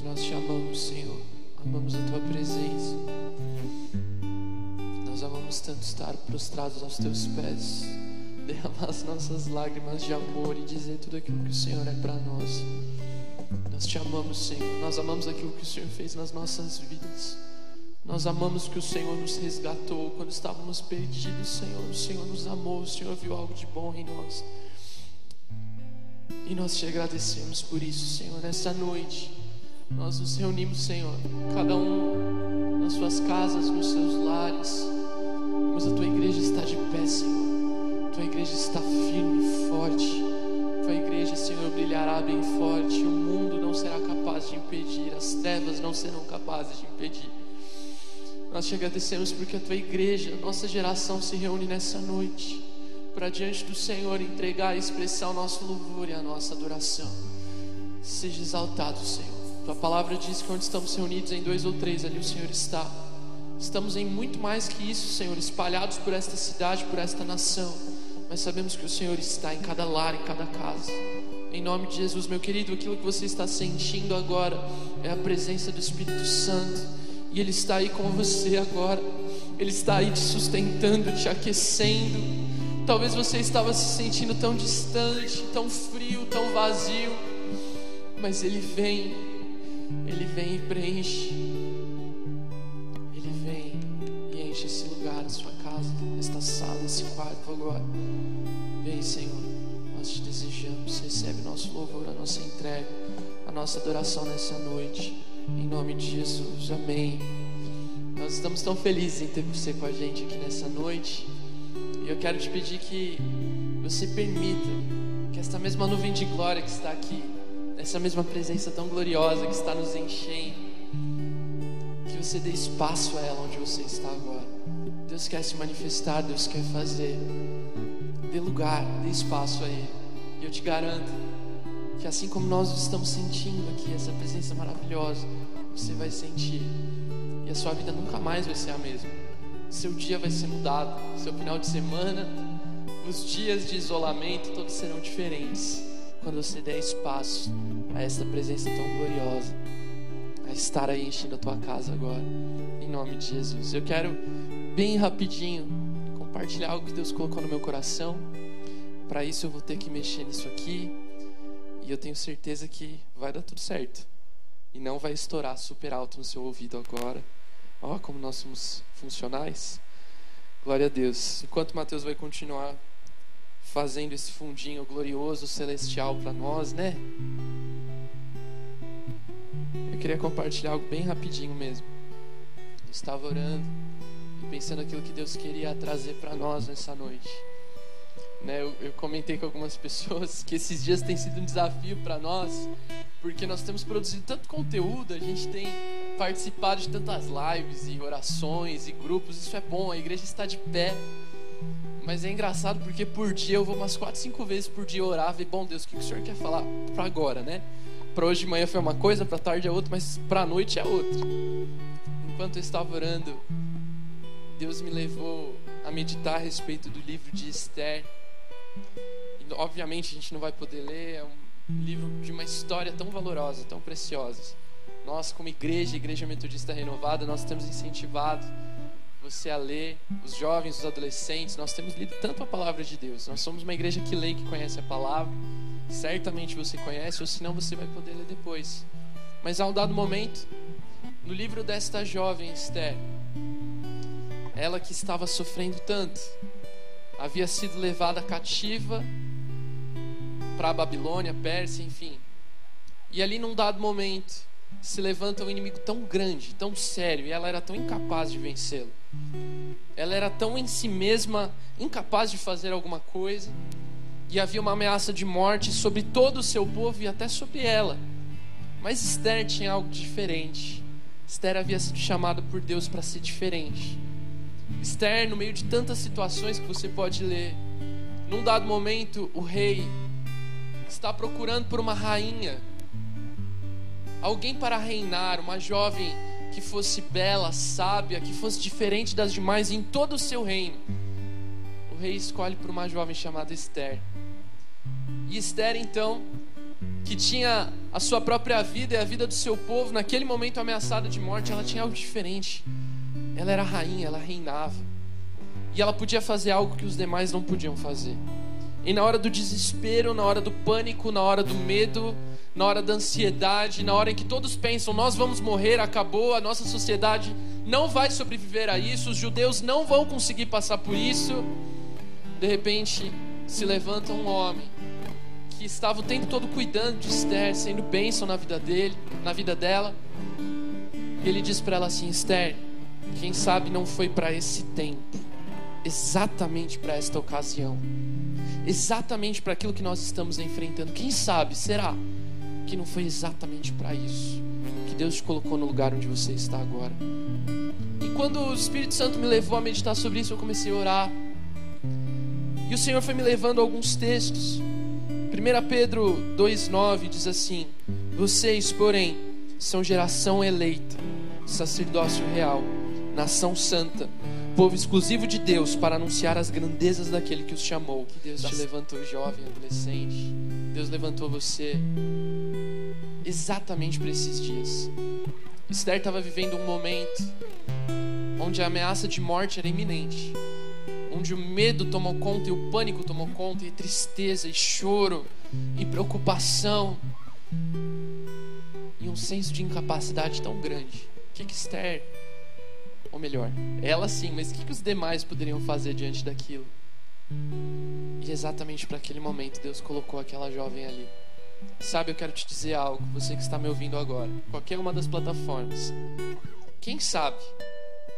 Jesus, nós te amamos, Senhor. Amamos a tua presença. Nós amamos tanto estar prostrados aos teus pés, derramar as nossas lágrimas de amor e dizer tudo aquilo que o Senhor é para nós. Nós te amamos, Senhor. Nós amamos aquilo que o Senhor fez nas nossas vidas. Nós amamos que o Senhor nos resgatou quando estávamos perdidos, Senhor. O Senhor nos amou, o Senhor viu algo de bom em nós. E nós te agradecemos por isso, Senhor, nessa noite. Nós nos reunimos, Senhor, cada um nas suas casas, nos seus lares. Mas a tua igreja está de pé, Senhor. Tua igreja está firme e forte. Tua igreja, Senhor, brilhará bem forte. O mundo não será capaz de impedir, as trevas não serão capazes de impedir. Nós te agradecemos porque a tua igreja, nossa geração se reúne nessa noite para diante do Senhor entregar e expressar o nosso louvor e a nossa adoração. Seja exaltado, Senhor. Tua palavra diz que onde estamos reunidos em dois ou três, ali o Senhor está. Estamos em muito mais que isso, Senhor, espalhados por esta cidade, por esta nação. Mas sabemos que o Senhor está em cada lar, em cada casa. Em nome de Jesus, meu querido, aquilo que você está sentindo agora é a presença do Espírito Santo e Ele está aí com você agora. Ele está aí te sustentando, te aquecendo. Talvez você estava se sentindo tão distante, tão frio, tão vazio. Mas Ele vem, Ele vem e preenche. Ele vem e enche esse lugar, a sua casa, esta sala, esse quarto agora. Vem, Senhor, nós te desejamos. Recebe nosso louvor, a nossa entrega, a nossa adoração nessa noite. Em nome de Jesus, amém. Nós estamos tão felizes em ter você com a gente aqui nessa noite. E eu quero te pedir que você permita que esta mesma nuvem de glória que está aqui, essa mesma presença tão gloriosa que está nos enchendo, que você dê espaço a ela onde você está agora. Deus quer se manifestar, Deus quer fazer. Dê lugar, dê espaço a Ele. E eu te garanto que assim como nós estamos sentindo aqui essa presença maravilhosa, você vai sentir e a sua vida nunca mais vai ser a mesma. Seu dia vai ser mudado, seu final de semana, os dias de isolamento todos serão diferentes quando você der espaço a esta presença tão gloriosa, a estar aí enchendo a tua casa agora, em nome de Jesus. Eu quero bem rapidinho compartilhar algo que Deus colocou no meu coração. Para isso eu vou ter que mexer nisso aqui. E eu tenho certeza que vai dar tudo certo. E não vai estourar super alto no seu ouvido agora. Ó, oh, como nós somos funcionais. Glória a Deus. Enquanto Mateus vai continuar fazendo esse fundinho glorioso, celestial para nós, né? Eu queria compartilhar algo bem rapidinho mesmo. Eu estava orando e pensando aquilo que Deus queria trazer para nós nessa noite. Né, eu, eu, comentei com algumas pessoas que esses dias tem sido um desafio para nós, porque nós temos produzido tanto conteúdo, a gente tem participado de tantas lives e orações e grupos, isso é bom, a igreja está de pé. Mas é engraçado porque por dia eu vou umas 4, 5 vezes por dia orar, ver, bom Deus, o que o Senhor quer falar para agora, né? Para hoje de manhã foi uma coisa, para tarde é outra, mas para a noite é outra. Enquanto eu estava orando, Deus me levou a meditar a respeito do livro de Esther. E, obviamente a gente não vai poder ler, é um livro de uma história tão valorosa, tão preciosa. Nós, como igreja, Igreja Metodista Renovada, nós temos incentivado você a ler, os jovens, os adolescentes, nós temos lido tanto a palavra de Deus. Nós somos uma igreja que lê, que conhece a palavra. Certamente você conhece, ou senão você vai poder ler depois. Mas há um dado momento, no livro desta jovem Esther, ela que estava sofrendo tanto, havia sido levada cativa para a Babilônia, Pérsia, enfim. E ali num dado momento se levanta um inimigo tão grande, tão sério, e ela era tão incapaz de vencê-lo. Ela era tão em si mesma incapaz de fazer alguma coisa, e havia uma ameaça de morte sobre todo o seu povo e até sobre ela. Mas Esther tinha algo diferente. Esther havia sido chamada por Deus para ser diferente. Esther, no meio de tantas situações que você pode ler, num dado momento, o rei está procurando por uma rainha, alguém para reinar, uma jovem que fosse bela, sábia, que fosse diferente das demais em todo o seu reino. O rei escolhe por uma jovem chamada Esther. E Esther, então, que tinha a sua própria vida e a vida do seu povo, naquele momento ameaçada de morte, ela tinha algo diferente. Ela era rainha, ela reinava. E ela podia fazer algo que os demais não podiam fazer. E na hora do desespero, na hora do pânico, na hora do medo, na hora da ansiedade, na hora em que todos pensam, nós vamos morrer, acabou, a nossa sociedade não vai sobreviver a isso, os judeus não vão conseguir passar por isso. De repente, se levanta um homem que estava o tempo todo cuidando de Esther, sendo bênção na vida dele, na vida dela. E ele diz para ela assim: Esther, quem sabe não foi para esse tempo, exatamente para esta ocasião, exatamente para aquilo que nós estamos enfrentando. Quem sabe, será que não foi exatamente para isso que Deus te colocou no lugar onde você está agora? E quando o Espírito Santo me levou a meditar sobre isso, eu comecei a orar. E o Senhor foi me levando a alguns textos. 1 Pedro 2,9 diz assim: Vocês, porém, são geração eleita, sacerdócio real, nação santa, povo exclusivo de Deus para anunciar as grandezas daquele que os chamou. Que Deus te levantou, jovem, adolescente. Deus levantou você exatamente para esses dias. Esther estava vivendo um momento onde a ameaça de morte era iminente onde o medo tomou conta e o pânico tomou conta, e tristeza, e choro, e preocupação, e um senso de incapacidade tão grande. O que, que Esther, ou melhor, ela sim, mas o que, que os demais poderiam fazer diante daquilo? E exatamente para aquele momento Deus colocou aquela jovem ali. Sabe, eu quero te dizer algo, você que está me ouvindo agora, qualquer uma das plataformas. Quem sabe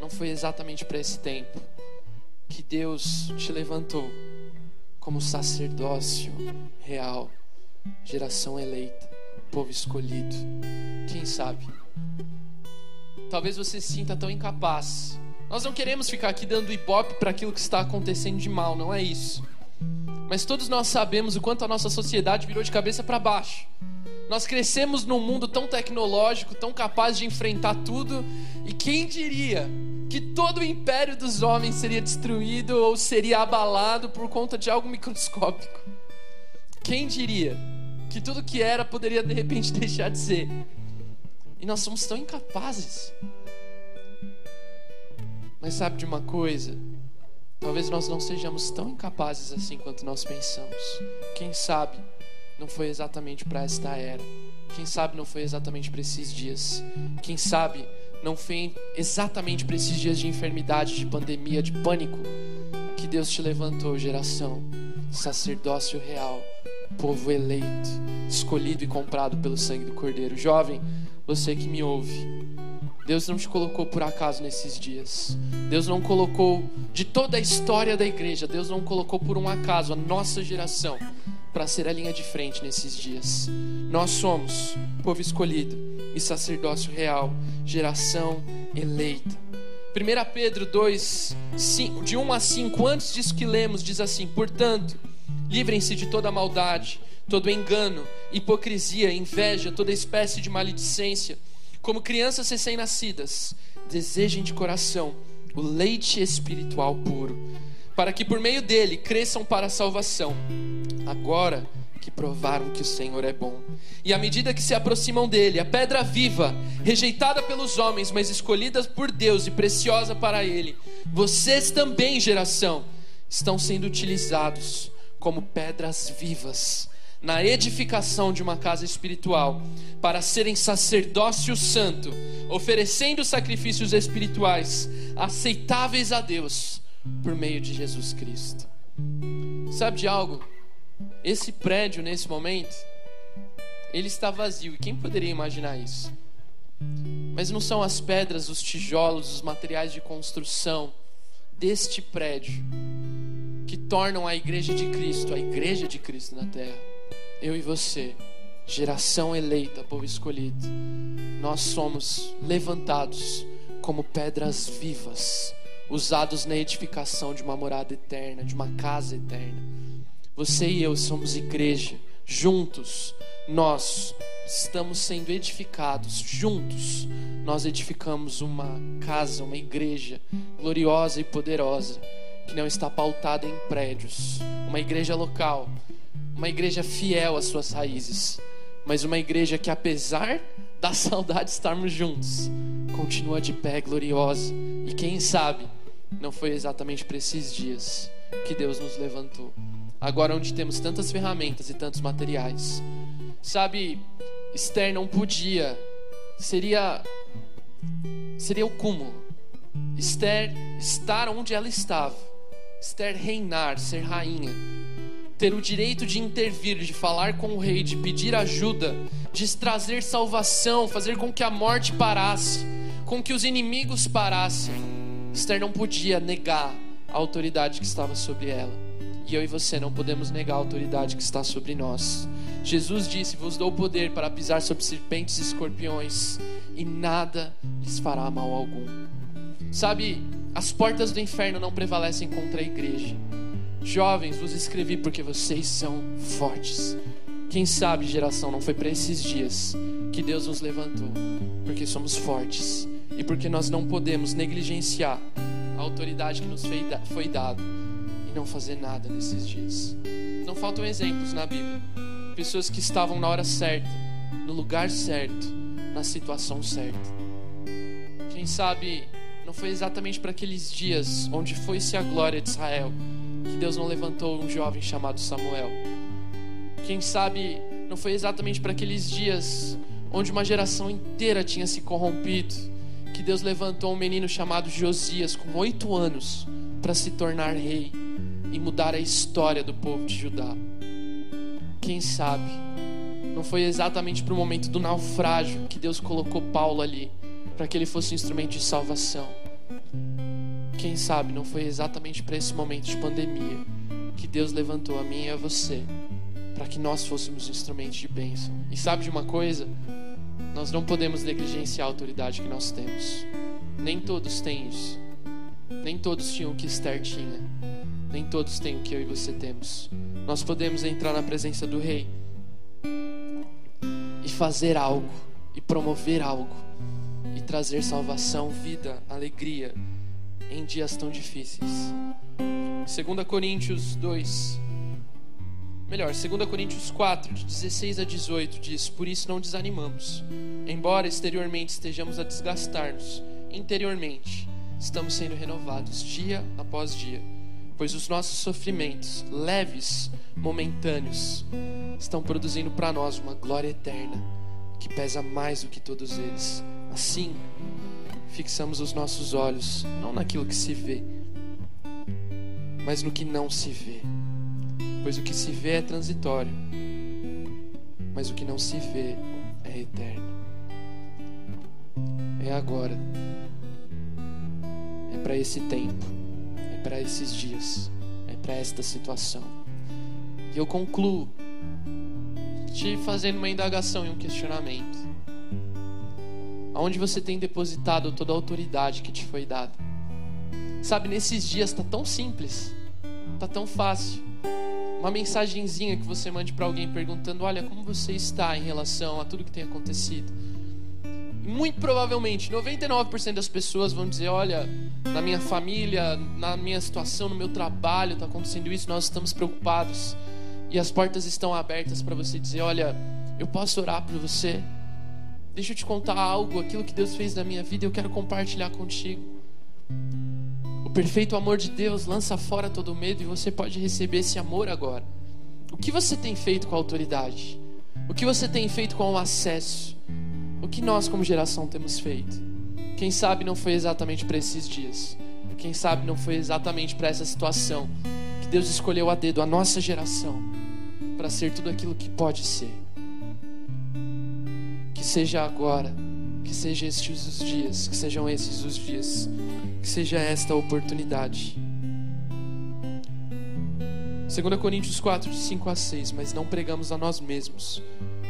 não foi exatamente para esse tempo, que Deus te levantou como sacerdócio real, geração eleita, povo escolhido. Quem sabe? Talvez você se sinta tão incapaz. Nós não queremos ficar aqui dando ibope para aquilo que está acontecendo de mal, não é isso. Mas todos nós sabemos o quanto a nossa sociedade virou de cabeça para baixo. Nós crescemos num mundo tão tecnológico, tão capaz de enfrentar tudo, e quem diria que todo o império dos homens seria destruído ou seria abalado por conta de algo microscópico? Quem diria que tudo que era poderia de repente deixar de ser? E nós somos tão incapazes. Mas sabe de uma coisa? Talvez nós não sejamos tão incapazes assim quanto nós pensamos. Quem sabe? não foi exatamente para esta era. Quem sabe não foi exatamente para esses dias. Quem sabe não foi exatamente para esses dias de enfermidade, de pandemia, de pânico que Deus te levantou, geração, sacerdócio real, povo eleito, escolhido e comprado pelo sangue do Cordeiro. Jovem, você que me ouve, Deus não te colocou por acaso nesses dias. Deus não colocou de toda a história da igreja, Deus não colocou por um acaso a nossa geração para ser a linha de frente nesses dias. Nós somos povo escolhido e sacerdócio real, geração eleita. 1 Pedro 2, 5, de 1 a 5, antes disso que lemos, diz assim: Portanto, livrem-se de toda maldade, todo engano, hipocrisia, inveja, toda espécie de maledicência. Como crianças recém-nascidas, desejem de coração o leite espiritual puro para que por meio dele cresçam para a salvação, agora que provaram que o Senhor é bom. E à medida que se aproximam dele, a pedra viva, rejeitada pelos homens, mas escolhida por Deus e preciosa para ele, vocês também, geração, estão sendo utilizados como pedras vivas na edificação de uma casa espiritual, para serem sacerdócio santo, oferecendo sacrifícios espirituais aceitáveis a Deus por meio de Jesus Cristo. Sabe de algo? Esse prédio, nesse momento, ele está vazio. E quem poderia imaginar isso? Mas não são as pedras, os tijolos, os materiais de construção deste prédio que tornam a igreja de Cristo, a igreja de Cristo na terra. Eu e você, geração eleita, povo escolhido, nós somos levantados como pedras vivas usados na edificação de uma morada eterna, de uma casa eterna. Você e eu somos igreja, juntos, nós estamos sendo edificados, juntos, nós edificamos uma casa, uma igreja gloriosa e poderosa, que não está pautada em prédios, uma igreja local, uma igreja fiel às suas raízes, mas uma igreja que, apesar da saudade de estarmos juntos, continua de pé gloriosa. E quem sabe, não foi exatamente para esses dias que Deus nos levantou. Agora, onde temos tantas ferramentas e tantos materiais. Sabe, Esther não podia, seria, seria o cúmulo. Esther estar onde ela estava, Esther reinar, ser rainha, ter o direito de intervir, de falar com o rei, de pedir ajuda, de trazer salvação, fazer com que a morte parasse, com que os inimigos parassem. Esther não podia negar a autoridade que estava sobre ela. E eu e você não podemos negar a autoridade que está sobre nós. Jesus disse: Vos dou poder para pisar sobre serpentes e escorpiões, e nada lhes fará mal algum. Sabe, as portas do inferno não prevalecem contra a igreja. Jovens, vos escrevi porque vocês são fortes. Quem sabe, geração, não foi para esses dias que Deus nos levantou, porque somos fortes e porque nós não podemos negligenciar a autoridade que nos foi dada e não fazer nada nesses dias. Não faltam exemplos na Bíblia. Pessoas que estavam na hora certa, no lugar certo, na situação certa. Quem sabe não foi exatamente para aqueles dias onde foi-se a glória de Israel que Deus não levantou um jovem chamado Samuel. Quem sabe não foi exatamente para aqueles dias onde uma geração inteira tinha se corrompido que Deus levantou um menino chamado Josias com oito anos para se tornar rei e mudar a história do povo de Judá. Quem sabe não foi exatamente para o momento do naufrágio que Deus colocou Paulo ali para que ele fosse um instrumento de salvação. Quem sabe não foi exatamente para esse momento de pandemia que Deus levantou a mim e a você para que nós fôssemos instrumentos de bênção. E sabe de uma coisa? Nós não podemos negligenciar a autoridade que nós temos. Nem todos têm isso. Nem todos tinham o que Esther tinha. Nem todos têm o que eu e você temos. Nós podemos entrar na presença do Rei e fazer algo, e promover algo, e trazer salvação, vida, alegria em dias tão difíceis. 2 Coríntios 2, melhor, 2 Coríntios 4, de 16 a 18, diz: Por isso não desanimamos, embora exteriormente estejamos a desgastar-nos, interiormente estamos sendo renovados dia após dia, pois os nossos sofrimentos, leves, momentâneos, estão produzindo para nós uma glória eterna que pesa mais do que todos eles. Assim, fixamos os nossos olhos não naquilo que se vê, mas no que não se vê. Pois o que se vê é transitório, mas o que não se vê é eterno. É agora. É para esse tempo. É para esses dias. É para esta situação. E eu concluo te fazendo uma indagação e um questionamento. Aonde você tem depositado toda a autoridade que te foi dada? Sabe, nesses dias tá tão simples, tá tão fácil. Uma mensagenzinha que você mande para alguém perguntando: "Olha, como você está em relação a tudo que tem acontecido?" Muito provavelmente, 99% das pessoas vão dizer: "Olha, na minha família, na minha situação, no meu trabalho, está acontecendo isso, nós estamos preocupados." E as portas estão abertas para você dizer: "Olha, eu posso orar por você?" Deixa eu te contar algo, aquilo que Deus fez na minha vida, eu quero compartilhar contigo. O perfeito amor de Deus lança fora todo medo e você pode receber esse amor agora. O que você tem feito com a autoridade? O que você tem feito com o acesso? O que nós, como geração, temos feito? Quem sabe não foi exatamente para esses dias. Quem sabe não foi exatamente para essa situação que Deus escolheu a dedo a nossa geração para ser tudo aquilo que pode ser. Que seja agora, que sejam estes os dias, que sejam esses os dias, que seja esta a oportunidade. 2 Coríntios 4, de 5 a 6. Mas não pregamos a nós mesmos,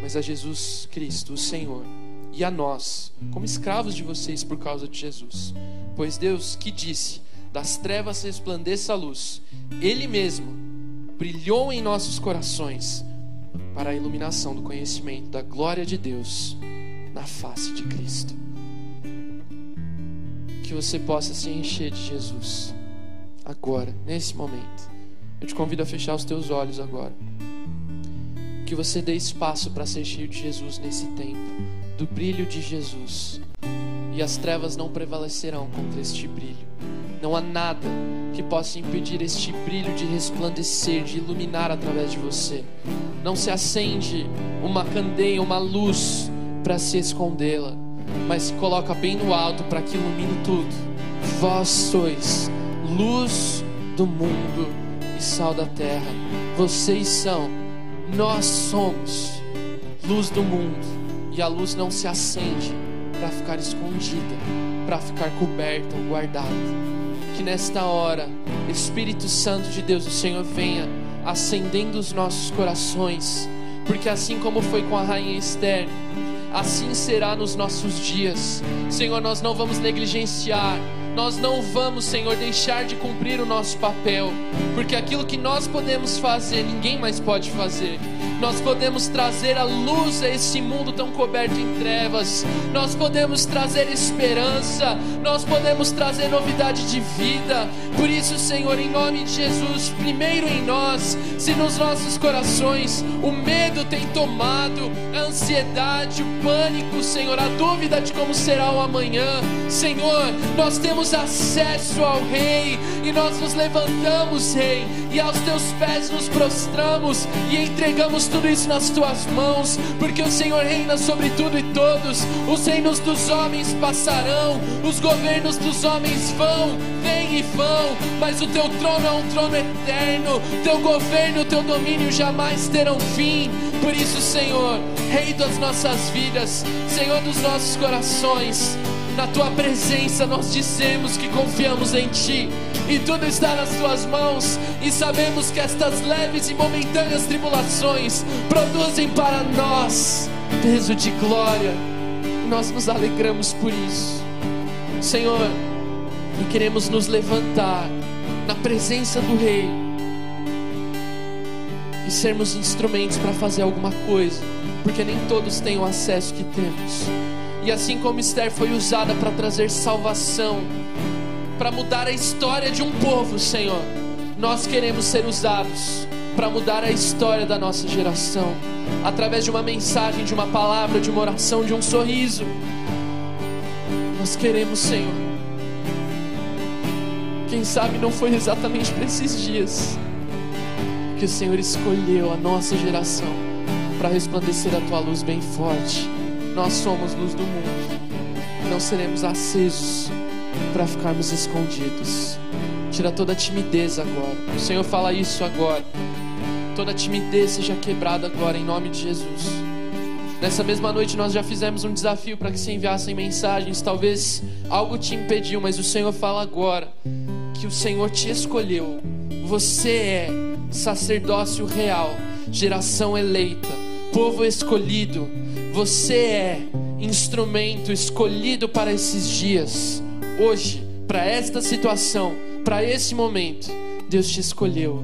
mas a Jesus Cristo, o Senhor, e a nós, como escravos de vocês por causa de Jesus. Pois Deus, que disse: Das trevas resplandeça a luz, Ele mesmo brilhou em nossos corações para a iluminação do conhecimento da glória de Deus na face de Cristo. Que você possa se encher de Jesus agora, nesse momento. Eu te convido a fechar os teus olhos agora. Que você dê espaço para ser cheio de Jesus nesse tempo, do brilho de Jesus. E as trevas não prevalecerão contra este brilho. Não há nada que possa impedir este brilho de resplandecer, de iluminar através de você. Não se acende uma candeia, uma luz para se escondê-la, mas se coloca bem no alto para que ilumine tudo. Vós sois luz do mundo e sal da terra. Vocês são, nós somos luz do mundo. E a luz não se acende para ficar escondida, para ficar coberta ou guardada que nesta hora, Espírito Santo de Deus, o Senhor venha acendendo os nossos corações, porque assim como foi com a rainha Esther, assim será nos nossos dias. Senhor, nós não vamos negligenciar, nós não vamos, Senhor, deixar de cumprir o nosso papel, porque aquilo que nós podemos fazer, ninguém mais pode fazer nós podemos trazer a luz a esse mundo tão coberto em trevas, nós podemos trazer esperança, nós podemos trazer novidade de vida. Por isso, Senhor, em nome de Jesus, primeiro em nós, se nos nossos corações o medo tem tomado, a ansiedade, o pânico, Senhor, a dúvida de como será o amanhã, Senhor, nós temos acesso ao Rei e nós nos levantamos, Rei, e aos teus pés nos prostramos e entregamos tudo isso nas tuas mãos, porque o Senhor reina sobre tudo e todos. Os reinos dos homens passarão, os governos dos homens vão, vêm e vão, mas o teu trono é um trono eterno, teu governo, teu domínio jamais terão fim. Por isso, Senhor, Rei das nossas vidas, Senhor dos nossos corações, na tua presença nós dizemos que confiamos em ti e tudo está nas tuas mãos, e sabemos que estas leves e momentâneas tribulações produzem para nós peso de glória, e nós nos alegramos por isso, Senhor. E queremos nos levantar na presença do Rei e sermos instrumentos para fazer alguma coisa, porque nem todos têm o acesso que temos. E assim como Esther foi usada para trazer salvação, para mudar a história de um povo, Senhor. Nós queremos ser usados para mudar a história da nossa geração, através de uma mensagem, de uma palavra, de uma oração, de um sorriso. Nós queremos, Senhor. Quem sabe não foi exatamente para esses dias que o Senhor escolheu a nossa geração para resplandecer a tua luz bem forte. Nós somos luz do mundo. Não seremos acesos para ficarmos escondidos. Tira toda a timidez agora. O Senhor fala isso agora. Toda timidez seja quebrada agora em nome de Jesus. Nessa mesma noite nós já fizemos um desafio para que se enviassem mensagens. Talvez algo te impediu, mas o Senhor fala agora que o Senhor te escolheu. Você é sacerdócio real, geração eleita, povo escolhido. Você é instrumento escolhido para esses dias hoje, para esta situação, para esse momento, Deus te escolheu.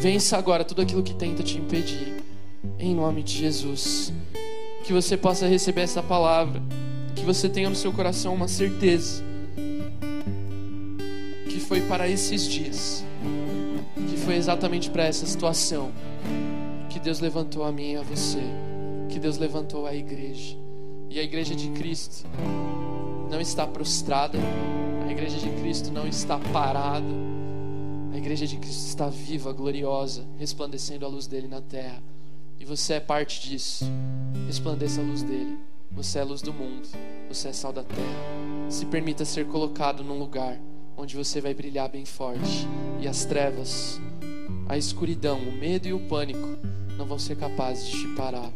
Vença agora tudo aquilo que tenta te impedir. Em nome de Jesus. Que você possa receber essa palavra. Que você tenha no seu coração uma certeza. Que foi para esses dias. Que foi exatamente para essa situação. Que Deus levantou a mim e a você. Que Deus levantou a igreja. E a igreja de Cristo não está prostrada, a igreja de Cristo não está parada. A igreja de Cristo está viva, gloriosa, resplandecendo a luz dele na terra. E você é parte disso. Resplandeça a luz dele. Você é a luz do mundo. Você é sal da terra. Se permita ser colocado num lugar onde você vai brilhar bem forte. E as trevas, a escuridão, o medo e o pânico não vão ser capazes de te parar.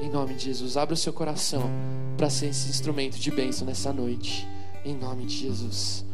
Em nome de Jesus, abra o seu coração para ser esse instrumento de bênção nessa noite. Em nome de Jesus.